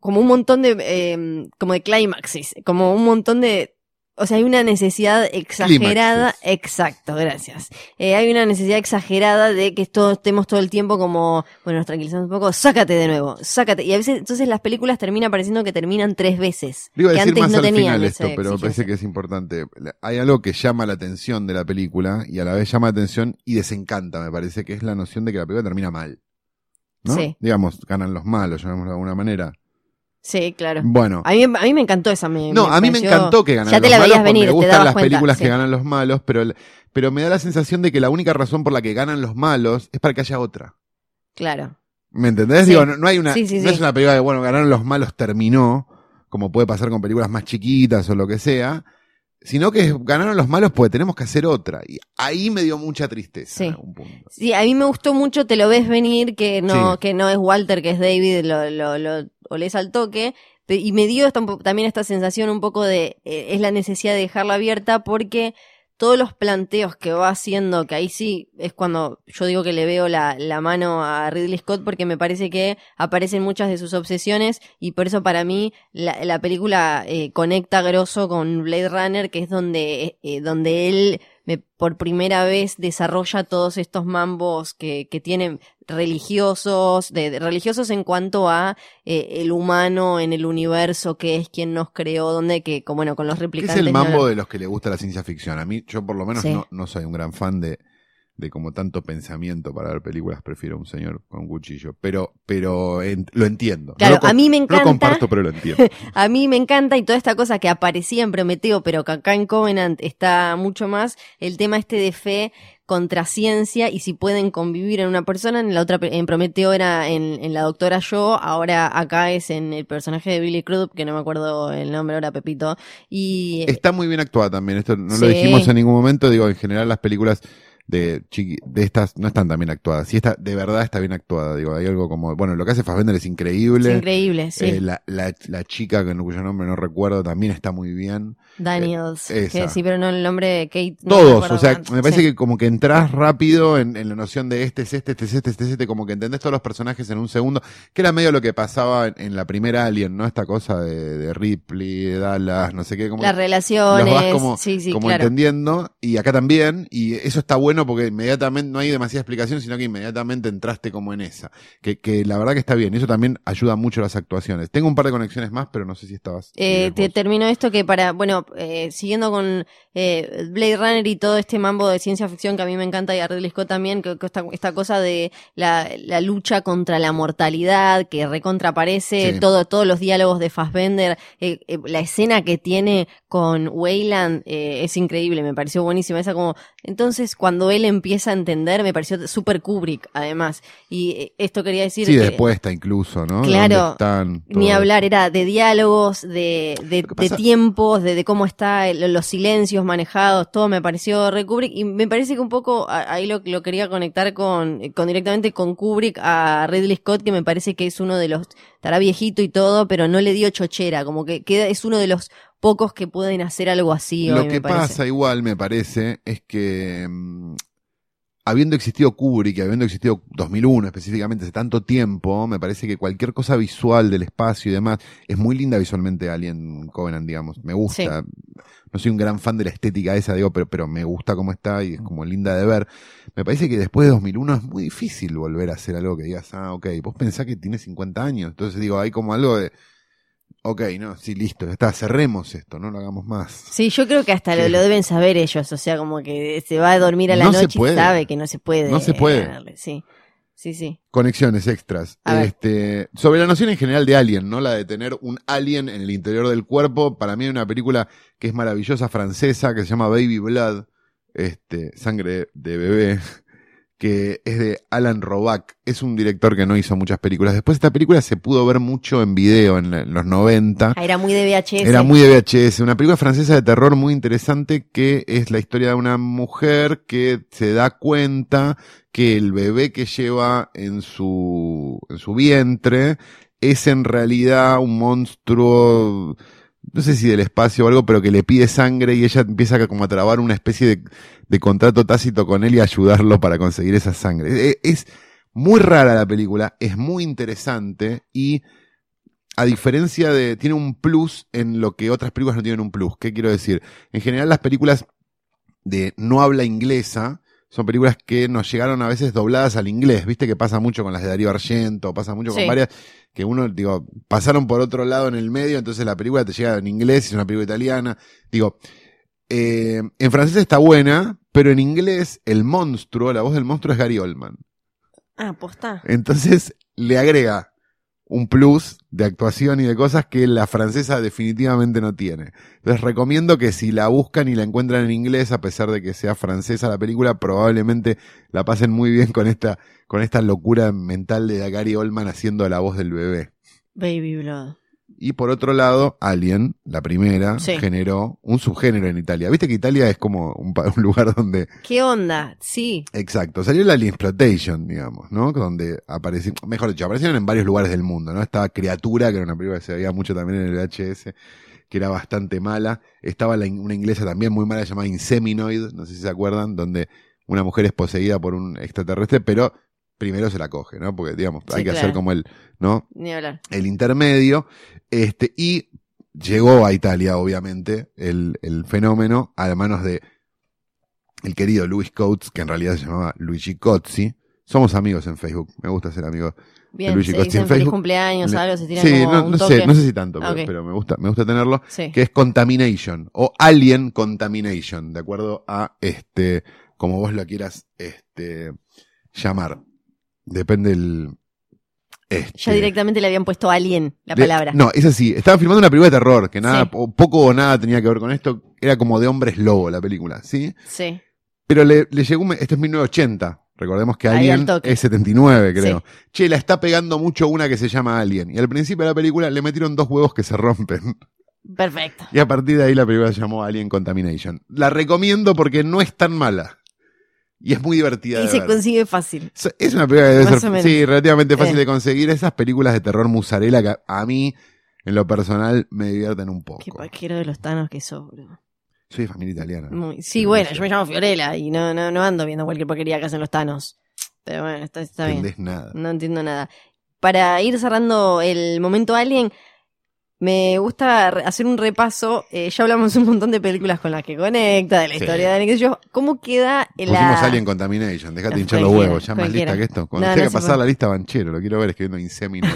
como un montón de, eh, como de clímaxes, como un montón de, o sea, hay una necesidad exagerada, exacto, gracias. Eh, hay una necesidad exagerada de que todos estemos todo el tiempo como, bueno, nos tranquilizamos un poco, sácate de nuevo, sácate. Y a veces, entonces las películas terminan pareciendo que terminan tres veces. A que decir antes más no al tenían final esto, pero me parece que es importante. Hay algo que llama la atención de la película y a la vez llama la atención y desencanta, me parece, que es la noción de que la película termina mal. ¿no? Sí. Digamos, ganan los malos, llamémoslo de alguna manera. Sí, claro. Bueno. A mí, a mí me encantó esa. Me, No, a mí me encantó que ganan Ya los te la malos venir, me gustan las cuenta, películas sí. que ganan los malos, pero, pero me da la sensación de que la única razón por la que ganan los malos es para que haya otra. Claro. ¿Me entendés? Sí. Digo, no, no hay una, Sí, sí, no es una película de, bueno, ganaron los malos, terminó, como puede pasar con películas más chiquitas o lo que sea, sino que ganaron los malos porque tenemos que hacer otra. Y ahí me dio mucha tristeza Sí. en algún punto. Sí, a mí me gustó mucho, te lo ves venir, que no, Sí. que no es Walter, que es David, lo, lo, lo olés al toque. Y me dio esta- también esta sensación un poco de, eh, es la necesidad de dejarla abierta porque todos los planteos que va haciendo, que ahí sí es cuando yo digo que le veo la, la mano a Ridley Scott porque me parece que aparecen muchas de sus obsesiones y por eso para mí la, la película eh, conecta grosso con Blade Runner, que es donde, eh, donde él me, por primera vez desarrolla todos estos mambos que, que tienen religiosos, de, de- religiosos en cuanto a eh, el humano en el universo, que es quien nos creó, donde que, como bueno, con los ¿Qué replicantes. es el no- mambo de los que le gusta la ciencia ficción? A mí, yo por lo menos Sí. no, no soy un gran fan de, de como tanto pensamiento para ver películas. Prefiero un señor con un cuchillo. Pero, pero en- lo entiendo. Claro, no lo, a mí me No encanta. lo comparto, pero lo entiendo. A mí me encanta y toda esta cosa que aparecía en Prometeo, pero que acá en Covenant está mucho más, el tema este de fe contra ciencia y si pueden convivir en una persona, en la otra, en Prometeo era en, en la doctora Yo, ahora acá es en el personaje de Billy Crudup, que no me acuerdo el nombre ahora, Pepito, y Está muy bien actuada también. Esto no lo dijimos en ningún momento. Digo, en general las películas de chiqui- de estas no están tan bien actuadas. Si esta de verdad está bien actuada. Digo, hay algo como, bueno, lo que hace Fassbender es increíble. es increíble, sí. Eh, la, la, la chica cuyo nombre no recuerdo también está muy bien. Daniels, eh, que sí, pero no el nombre de Kate. no Todos, o sea, tanto. me parece Sí. que como que entras rápido en, en la noción de este es este, este es este, este es este, como que entendés todos los personajes en un segundo, que era medio lo que pasaba en, en la primera Alien, ¿no? Esta cosa de, de Ripley, de Dallas, no sé qué, como Las los relaciones, vas como, sí, sí, como claro. entendiendo, y acá también, y eso está bueno porque inmediatamente no hay demasiada explicación, sino que inmediatamente entraste como en esa, que, que la verdad que está bien, eso también ayuda mucho a las actuaciones. Tengo un par de conexiones más, pero no sé si estabas... Eh, te termino esto que para, bueno, eh, siguiendo con eh, Blade Runner y todo este mambo de ciencia ficción que a mí me encanta y a Ridley Scott también, que, que esta, esta cosa de la, la lucha contra la mortalidad que recontra aparece, Sí. todo, todos los diálogos de Fassbender, la escena que tiene con Wayland es increíble, me pareció buenísima, esa como, entonces cuando él empieza a entender, me pareció súper Kubrick además, y eh, esto quería decir Sí, que- después está incluso, ¿no? Claro, ni hablar, era de diálogos, de, de, tiempos, de, de cómo está el- los silencios manejados, todo me pareció re Kubrick. Y me parece que un poco ahí lo, lo quería conectar con, con directamente con Kubrick a Ridley Scott, que me parece que es uno de los, estará viejito y todo, pero no le dio chochera, como que queda, es uno de los pocos que pueden hacer algo así. Lo hoy, que parece. pasa igual, me parece, es que mm, habiendo existido Kubrick habiendo existido 2001 específicamente hace tanto tiempo, me parece que cualquier cosa visual del espacio y demás es muy linda visualmente Alien Covenant, digamos. Me gusta. No soy un gran fan de la estética esa, digo, pero, pero me gusta cómo está y es como linda de ver. Me parece que después de 2001 es muy difícil volver a hacer algo que digas, ah, ok, vos pensás que tiene 50 años. Entonces digo, hay como algo de, ok, no, sí, listo, ya está, cerremos esto, no lo hagamos más. Sí, yo creo que hasta lo, Sí. lo deben saber ellos, o sea, como que se va a dormir a la No noche y puede. sabe que no se puede. No se puede. ganarle. Sí, sí, sí. Conexiones extras. A ver. Este, sobre la noción en general de alien, ¿no? La de tener un alien en el interior del cuerpo. Para mí hay una película que es maravillosa francesa que se llama Baby Blood, este, sangre de bebé, que es de Alan Roback. Es un director que no hizo muchas películas. Después esta película se pudo ver mucho en video en, la- en los 90. Ah, era muy de VHS. Era muy de VHS, una película francesa de terror muy interesante que es la historia de una mujer que se da cuenta que el bebé que lleva en su, en su vientre es en realidad un monstruo, no sé si del espacio o algo, pero que le pide sangre y ella empieza como a trabar una especie de, contrato tácito con él y ayudarlo para conseguir esa sangre. E- Es muy rara la película, es muy interesante y a diferencia de, tiene un plus en lo que otras películas no tienen un plus. ¿Qué quiero decir? En general las películas de no habla inglesa son películas que nos llegaron a veces dobladas al inglés. Viste que pasa mucho con las de Darío Argento, pasa mucho Sí. con varias que uno, digo, pasaron por otro lado en el medio, entonces la película te llega en inglés, es una película italiana. Digo, eh, en francés está buena, pero en inglés el monstruo, la voz del monstruo es Gary Oldman. Ah, posta. Entonces le agrega un plus de actuación y de cosas que la francesa definitivamente no tiene. Entonces recomiendo que si la buscan y la encuentran en inglés, a pesar de que sea francesa la película, probablemente la pasen muy bien con esta, con esta locura mental de Gary Oldman haciendo la voz del bebé. Baby Blood. Y por otro lado, Alien, la primera, Sí. generó un subgénero en Italia. Viste que Italia es como un, lugar donde ¿Qué onda? Sí. Exacto, salió la Alien Exploitation, digamos, ¿no? Donde apareció, mejor dicho, aparecieron en varios lugares del mundo, ¿no? Estaba Criatura, que era una película que se veía mucho también en el VHS, que era bastante mala. Estaba la una inglesa también muy mala llamada Inseminoid, no sé si se acuerdan, donde una mujer es poseída por un extraterrestre, pero primero se la coge, ¿no? Porque, digamos, Sí, hay que claro. hacer como el, ¿no? Ni hablar. el intermedio, este, y llegó a Italia, obviamente, el, el fenómeno a manos de el querido Luis Coates, que en realidad se llamaba Luigi Cozzi. Somos amigos en Facebook, me gusta ser amigo. Bien, Luigi se Cozzi en Facebook. cumpleaños, Le- algo, se tiran Sí, como no, un no toque. sé, no sé si tanto, Ah, pero, me gusta, me gusta tenerlo, Sí. que es Contamination, o Alien Contamination, de acuerdo a este, como vos lo quieras, este, llamar. Depende el, Ya este, directamente le habían puesto alien la palabra. No, es así. Estaban filmando una película de terror, que nada, Sí. poco o nada tenía que ver con esto. Era como de hombres lobo la película, ¿sí? Sí. Pero le, le llegó, un, esto es 1980. Recordemos que Ahí Alien es 79, creo. Che, la está pegando mucho una que se llama Alien. Y al principio de la película le metieron dos huevos que se rompen. Perfecto. Y a partir de ahí la película se llamó Alien Contamination. La recomiendo porque no es tan mala. Y es muy divertida. Y de se ver. consigue fácil. Es- una película que debe Más ser sí, relativamente fácil Eh. de conseguir. Esas películas de terror musarela que a, mí, en lo personal, me divierten un poco. Qué paquero de los tanos que sos, bro. Soy de familia italiana. Muy- Sí, bueno, yo me llamo Fiorella y no, no, no ando viendo cualquier porquería que hacen los tanos. Pero bueno, está, está No bien. entendés nada. No entiendo nada. Para ir cerrando el momento Alien, me gusta hacer un repaso. eh, ya hablamos un montón de películas con las que conecta, de la Sí. historia de sé yo. ¿Cómo queda Pusimos la. Alien Contamination. Dejate No, hinchar los huevos. Ya más lista que esto. Cuando No, tenga no que pasar puede. la lista banchero. Lo quiero ver escribiendo Inseminoid.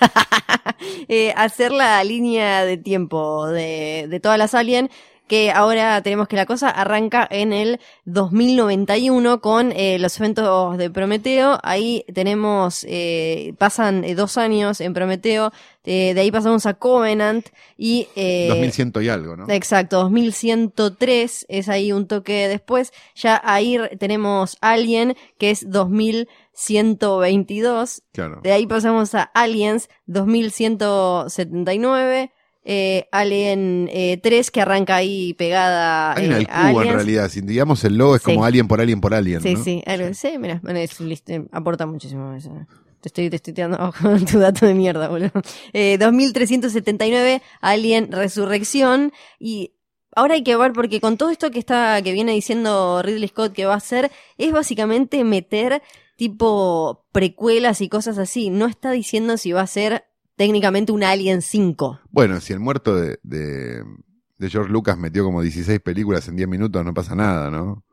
eh, hacer la línea de tiempo de, de todas las Alien, que ahora tenemos que la cosa arranca en el 2091 con eh, los eventos de Prometeo. Ahí tenemos, eh, pasan eh, dos años en Prometeo, eh, de ahí pasamos a Covenant y... eh, 2100 y algo, ¿no? Exacto, 2103 es ahí un toque después. Ya ahí tenemos Alien, que es 2122. Claro. De ahí pasamos a Aliens 2179. Eh, Alien eh, 3 que arranca ahí pegada una eh, del a cubo en realidad. Si digamos el logo es Sí. como Alien por Alien por Alien. Sí, ¿no? sí, algo, sí, mira, es eh, aporta muchísimo eso. Te estoy, te estoy tirando con tu dato de mierda, boludo. Eh, 2379, Alien Resurrección. Y ahora hay que ver, porque con todo esto que está, que viene diciendo Ridley Scott que va a hacer, es básicamente meter tipo precuelas y cosas así. No está diciendo si va a ser técnicamente un Alien 5. Bueno, si el muerto de, de, de George Lucas metió como 16 películas en 10 minutos, no pasa nada, ¿no?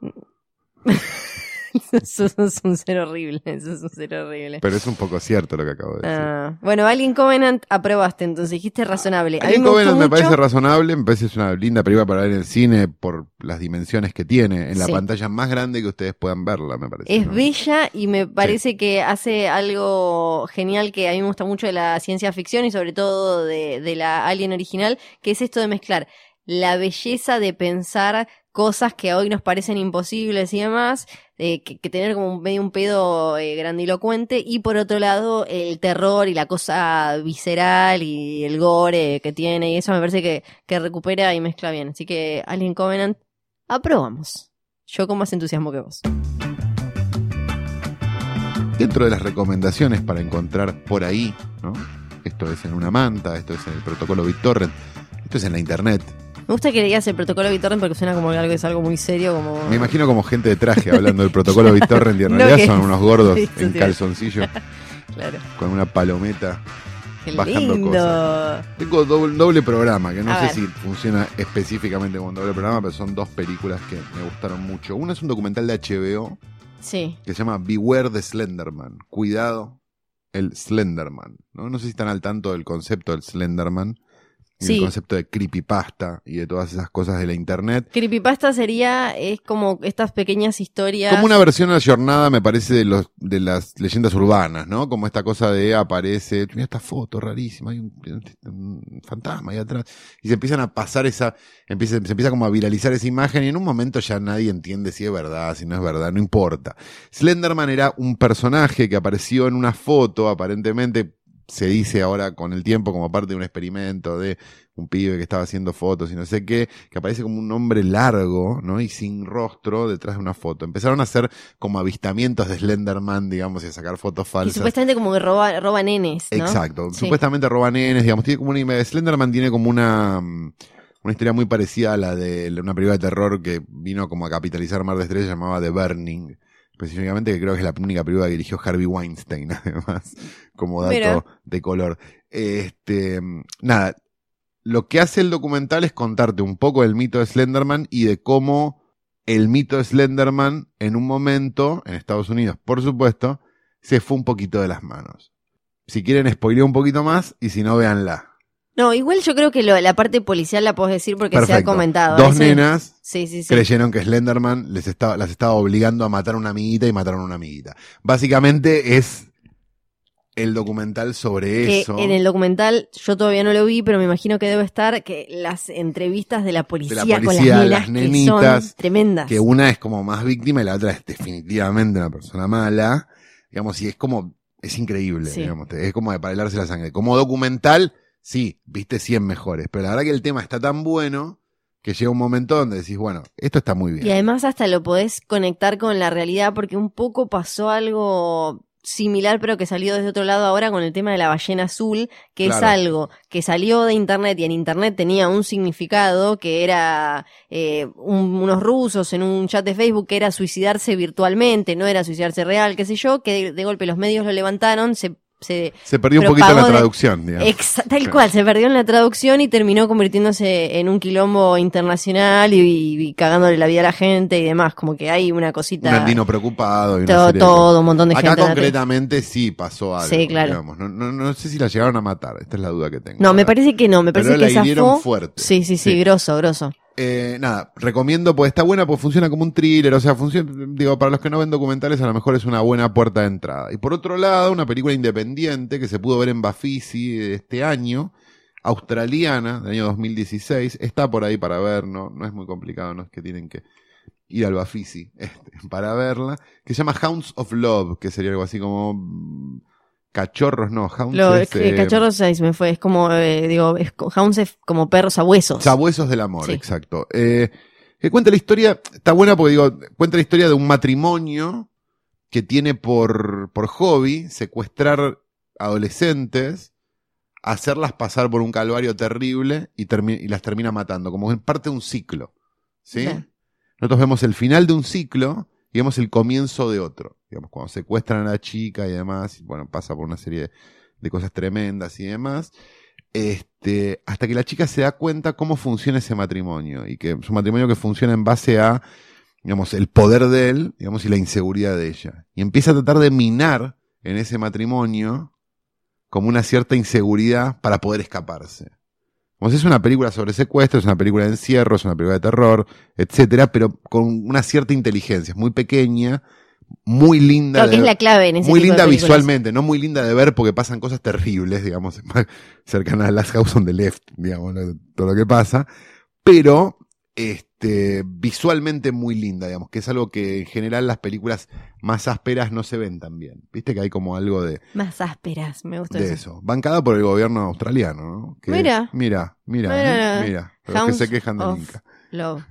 eso es un ser horrible, eso es un ser horrible. Pero es un poco cierto lo que acabo de decir. Ah, bueno, Alien Covenant aprobaste, entonces dijiste razonable. A mí Alien me Covenant me parece razonable, me parece es una linda película para ver en el cine por las dimensiones que tiene, en la Sí. pantalla más grande que ustedes puedan verla, me parece. Es ¿no? bella y me parece que hace algo genial que a mí me gusta mucho de la ciencia ficción y sobre todo de, de la Alien original, que es esto de mezclar la belleza de pensar cosas que hoy nos parecen imposibles y demás, eh, que, tener como medio un pedo eh, grandilocuente y por otro lado el terror y la cosa visceral y el gore que tiene y eso me parece que, que recupera y mezcla bien. Así que Alien Covenant, aprobamos. Yo con más entusiasmo que vos. Dentro de las recomendaciones para encontrar por ahí, ¿no? Esto es en una manta, esto es en el protocolo BitTorrent, esto es en la internet. Me gusta que digas el protocolo BitTorrent porque suena como algo que es algo muy serio, como... Me imagino como gente de traje hablando del protocolo BitTorrent y en realidad son unos gordos en calzoncillo Claro. con una palometa. Qué Bajando lindo. cosas. Tengo doble, doble programa, que no A sé ver. si funciona específicamente como un doble programa, pero son dos películas que me gustaron mucho. Una es un documental de HBO Sí. que se llama Beware the Slenderman. Cuidado, el Slenderman. ¿no? no sé si están al tanto del concepto del Slenderman. Y Sí. el concepto de creepypasta y de todas esas cosas de la internet. Creepypasta sería, es como estas pequeñas historias. Como una versión ayornada, me parece, de los de las leyendas urbanas, ¿no? Como esta cosa de aparece, mira esta foto rarísima, hay un, un fantasma ahí atrás. Y se empiezan a pasar esa, empieza, se empieza como a viralizar esa imagen y en un momento ya nadie entiende si es verdad, si no es verdad, no importa. Slenderman era un personaje que apareció en una foto, aparentemente se dice ahora con el tiempo como parte de un experimento de un pibe que estaba haciendo fotos y no sé qué, que aparece como un hombre largo, ¿no? Y sin rostro detrás de una foto. Empezaron a hacer como avistamientos de Slenderman, digamos, y a sacar fotos Y falsas. supuestamente como que roba, roba nenes, ¿no? Exacto. Sí. Supuestamente roba nenes, digamos, tiene como una Slenderman tiene como una mm, una historia muy parecida a la de una película de terror que vino como a capitalizar Mar de Estrellas llamada The Burning. Específicamente, que creo que es la única película que dirigió Harvey Weinstein, además, como dato Mira. de color. Este, nada, lo que hace el documental es contarte un poco del mito de Slenderman y de cómo el mito de Slenderman en un momento, en Estados Unidos, por supuesto, se fue un poquito de las manos. Si quieren, spoileo un poquito más y si no, véanla. No, igual yo creo que lo- la parte policial la puedes decir porque se ha comentado. Dos Eso- nenas Sí, sí, sí. creyeron que Slenderman les estaba, las estaba obligando a matar a una amiguita y mataron a una amiguita. Básicamente es el documental sobre que eso. en el documental yo todavía no lo vi, pero me imagino que debe estar que las entrevistas de la policía, con policía, las nenas las que nenitas, son tremendas. que una es como más víctima y la otra es definitivamente una persona mala. Digamos, y es como, es increíble, Sí. digamos, es como de para helarse la sangre. Como documental, sí, viste 100 mejores, pero la verdad que el tema está tan bueno que llega un momento donde decís, bueno, esto está muy bien. Y además hasta lo podés conectar con la realidad porque un poco pasó algo similar pero que salió desde otro lado ahora con el tema de la ballena azul, que es algo que salió de internet y en internet tenía un significado que era eh, un- unos rusos en un chat de Facebook que era suicidarse virtualmente, no era suicidarse real, qué sé yo, que de, de golpe los medios lo levantaron, se... se Se perdió un poquito la de- traducción, digamos. Exa- tal Claro. cual, se perdió en la traducción y terminó convirtiéndose en un quilombo internacional y, y cagándole la vida a la gente y demás. Como que hay una un cosita. andino preocupado y una todo, serie de todo, un montón de Acá gente. tele. concretamente sí pasó algo. Sí, claro. No, no, no sé si la llegaron a matar, esta es la duda que tengo. No, me parece que no, me parece Pero que la zafó. fuerte. Sí, sí, sí, Sí. grosso, grosso. Eh, nada, recomiendo, pues está buena, pues funciona como un thriller, o sea, funciona, digo, para los que no ven documentales, a lo mejor es una buena puerta de entrada. Y por otro lado, una película independiente que se pudo ver en Bafisi este año, australiana, del año 2016, está por ahí para ver, no, no es muy complicado, no es que tienen que ir al Bafisi este, para verla, que se llama Hounds of Love, que sería algo así como cachorros, no, Hounds Lo, es, eh, cachorro 6 me fue, es como, eh, digo, es, Hounds es como perros a huesos. Sabuesos del amor, Sí. exacto. Eh, que cuenta la historia, está buena porque digo, cuenta la historia de un matrimonio que tiene por, por hobby secuestrar adolescentes, hacerlas pasar por un calvario terrible y, termi- y las termina matando, como en parte de un ciclo. ¿Sí? Bien. Nosotros vemos el final de un ciclo vemos el comienzo de otro. Digamos, cuando secuestran a la chica y demás, y bueno, pasa por una serie de, de cosas tremendas y demás. Este, hasta que la chica se da cuenta cómo funciona ese matrimonio y que es un matrimonio que funciona en base a, digamos, el poder de él, digamos, y la inseguridad de ella. Y empieza a tratar de minar en ese matrimonio como una cierta inseguridad para poder escaparse. Como si es una película sobre secuestro, es una película de encierro, es una película de terror, etcétera, pero con una cierta inteligencia, es muy pequeña, muy linda. Creo que de- es la clave en ese muy tipo linda visualmente, no muy linda de ver porque pasan cosas terribles, digamos, más cercanas a Last House on the Left, digamos, todo lo que pasa, pero este visualmente muy linda, digamos, que es algo que en general las películas más ásperas no se ven tan bien. Viste que hay como algo de, Más ásperas, me gusta de eso. eso. Bancada por el gobierno australiano, ¿no? Que- Mira. Mira, mira, Mira. mira. Los que se quejan of Inca. Love.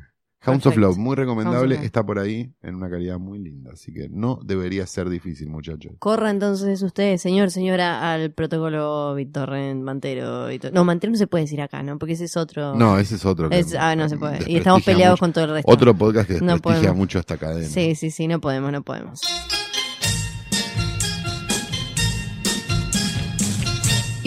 Hounds of. Love, muy recomendable, Love. está por ahí en una calidad muy linda, así que no debería ser difícil, muchachos. Corra entonces usted, señor, señora, al protocolo BitTorrent, Mantero. y No, Mantero no se puede decir acá, ¿no? Porque ese es otro. No, ese es otro. que ah, no se puede. Y estamos peleados mucho. con todo el resto. Otro podcast que No desprestigia podemos. mucho esta cadena. Sí, sí, sí, no podemos, no podemos.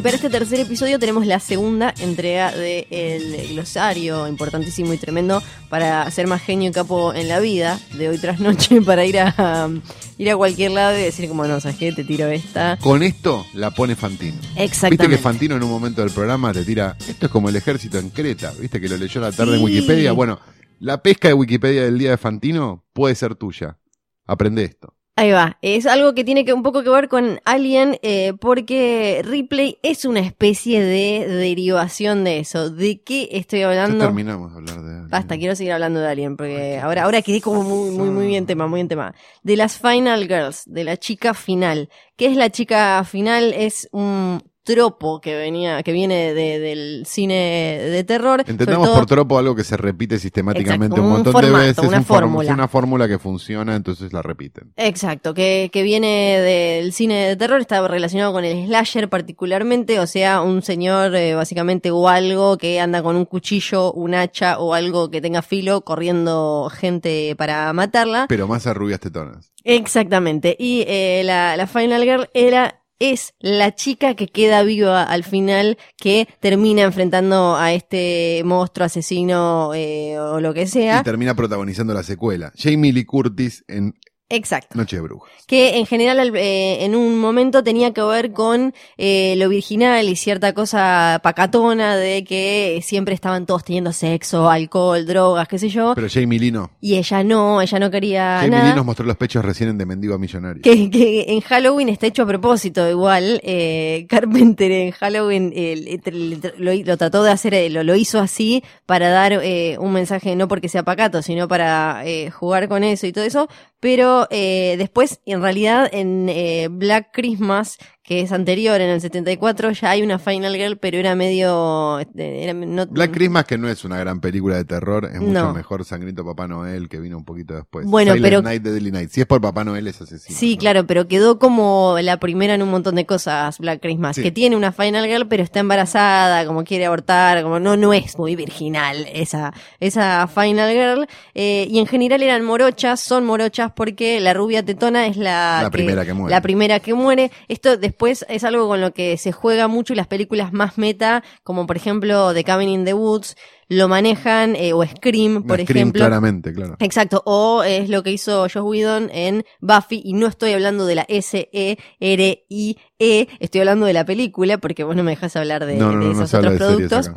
Para este tercer episodio tenemos la segunda entrega del glosario importantísimo y tremendo para ser más genio y capo en la vida de hoy tras noche para ir a ir a cualquier lado y decir como no, ¿sabes qué? Te tiro esta. Con esto la pone Fantino. Viste Exactamente. que Fantino en un momento del programa te tira, esto es como el ejército en Creta, viste que lo leyó la tarde en. Wikipedia. Bueno, la pesca de Wikipedia del día de Fantino puede ser tuya. Aprende esto. Ahí va, es algo que tiene que un poco que ver con Alien, eh, porque Ripley es una especie de derivación de eso. ¿De qué estoy Ya hablando? terminamos de hablar de Basta, quiero seguir hablando de Alien, porque ahora, ahora quedé como muy, muy, muy bien tema, muy bien tema. De las Final Girls, de la chica final. ¿Qué es la chica final? Es un tropo que venía, que viene de- del cine de terror. Entendamos todo- por tropo algo que se repite sistemáticamente Exacto, un un montón formato, de veces. una un fórmula. Una fórmula que funciona, entonces la repiten. Exacto, que, que viene del cine de terror, está relacionado con el slasher particularmente, o sea, un señor eh, básicamente o algo que anda con un cuchillo, un hacha o algo que tenga filo corriendo gente para matarla. Pero más a rubias tetonas. Exactamente, y eh, la, la Final Girl era... Es la chica que queda viva al final, que termina enfrentando a este monstruo asesino eh, o lo que sea. Y termina protagonizando la secuela. Jamie Lee Curtis en Exacto. Noche de Brujas. que en general al- eh, en un momento tenía que ver con eh, lo virginal y cierta cosa pacatona de que siempre estaban todos teniendo sexo, alcohol, drogas, qué sé yo. Pero Jamie Lee no. Y ella no, ella no quería Jamie nada. Lee nos mostró los pechos recién en de Mendigo a Millonario. Que, que en Halloween está hecho a propósito, igual. Eh, Carpenter en Halloween lo trató de hacer, eh, lo, lo hizo así para dar eh, un mensaje, no porque sea pacato, sino para eh, jugar con eso y todo eso. Pero eh, después, en realidad, en eh, Black Christmas, que es anterior, en el 74, ya hay una Final Girl, pero era medio... este, Era, no- Black Christmas, que no es una gran película de terror, es mucho No. mejor Sangrito Papá Noel, que vino un poquito después. Bueno, Silent pero- Night, Deadly Night. Si es por Papá Noel, es asesino. Sí, ¿no? claro, pero quedó como la primera en un montón de cosas, Black Christmas, Sí. que tiene una Final Girl, pero está embarazada, como quiere abortar, como no, no es muy virginal esa, esa Final Girl. Eh, y en general eran morochas, son morochas porque la rubia tetona es la, La primera que muere. La primera que muere. Esto después es algo con lo que se juega mucho y las películas más meta, como por ejemplo The Cabin in the Woods, lo manejan, eh, o Scream, por Scream, ejemplo. claramente, claro. Exacto, o es lo que hizo Josh Whedon en Buffy, y no estoy hablando de la S-E-R-I-E, estoy hablando de la película, porque vos no me dejas hablar de, no, no, de no, no esos habla otros productos.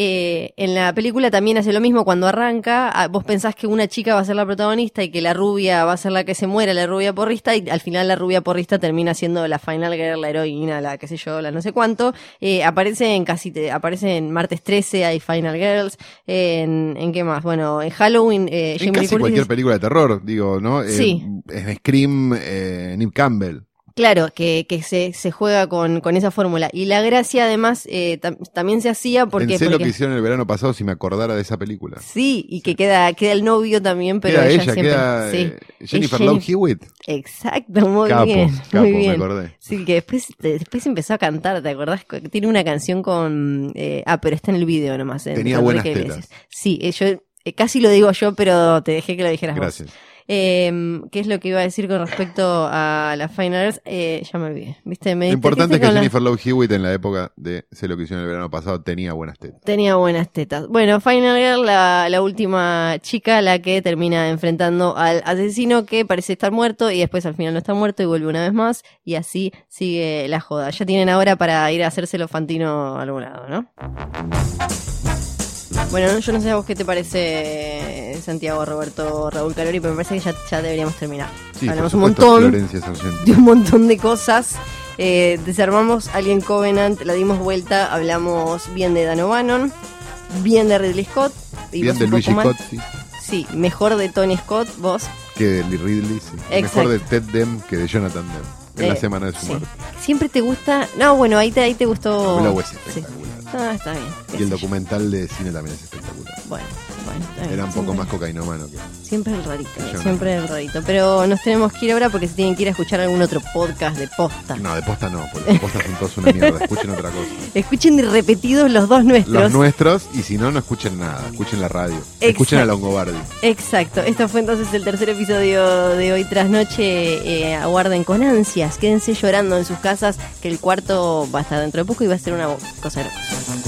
Eh, en la película también hace lo mismo cuando arranca, vos pensás que una chica va a ser la protagonista y que la rubia va a ser la que se muera, la rubia porrista, y al final la rubia porrista termina siendo la final girl, la heroína, la qué sé yo, la no sé cuánto. Eh, aparece en casi, te- aparece en martes 13, hay Final Girls, en, en qué más, bueno, en Halloween, eh, En Lee casi cualquier es- película de terror, digo, ¿no? Eh, Sí. En Scream, eh, Nip Campbell. Claro, que, que se, se juega con, con esa fórmula. Y la gracia, además, eh, tam- también se hacía porque. Pensé lo porque- que hicieron el verano pasado si me acordara de esa película. Sí, y que queda, queda el novio también, pero queda ella, ella, siempre. queda sí. eh, Jennifer Love Hewitt. Exacto, muy bien. capo, muy me bien. acordé. Sí, que después, después empezó a cantar, ¿te acordás? Tiene una canción con. eh, ah, pero está en el video nomás. en Tenía buenas tetas. Sí, eh, yo eh, casi lo digo yo, pero te dejé que lo dijeras vos. Eh, ¿Qué es lo que iba a decir con respecto a las Finals? Eh, ya me olvidé. ¿Viste? Me Lo importante es que la- Jennifer Love Hewitt en la época de Sé lo que hicieron el verano pasado tenía buenas tetas. Tenía buenas tetas. Bueno, Final Girl, la, la última chica, la que termina enfrentando al asesino que parece estar muerto y después al final no está muerto y vuelve una vez más y así sigue la joda. Ya tienen ahora para ir a hacérselo Fantino a algún lado, ¿no? Bueno, yo no sé a vos qué te parece Santiago, Roberto, Raúl Calori, pero me parece que ya, ya deberíamos terminar. Sí, Hablamos un montón de un montón de cosas. Eh, desarmamos Alien Covenant, la dimos vuelta, hablamos bien de Dan O'Bannon, bien de Ridley Scott. y Bien de Luigi. Scott, sí. Sí, mejor de Tony Scott, vos. Que de Lee Ridley, sí. Exacto. Mejor de Ted Dem que de Jonathan Dem. En la Eh, semana de su sí. muerte. Siempre te gusta. No, bueno, ahí te, ahí te gustó. Es Sí. Ah, está bien. Y el documental de cine también es espectacular. Bueno, Era un poco más cocainómano que. Siempre el rarito, no. siempre el rarito. Pero nos tenemos que ir ahora porque se tienen que ir a escuchar algún otro podcast de posta. No, de posta no, porque de posta son todos una mierda. Escuchen otra cosa. Escuchen repetidos los dos nuestros. Los nuestros, y si no, no escuchen nada. Escuchen la radio. Escuchen a Longobardi. Exacto, esto fue entonces el tercer episodio de hoy tras noche. Eh, aguarden con ansias, quédense llorando en sus casas, que el cuarto va a estar dentro de poco y va a ser una cosa hermosa.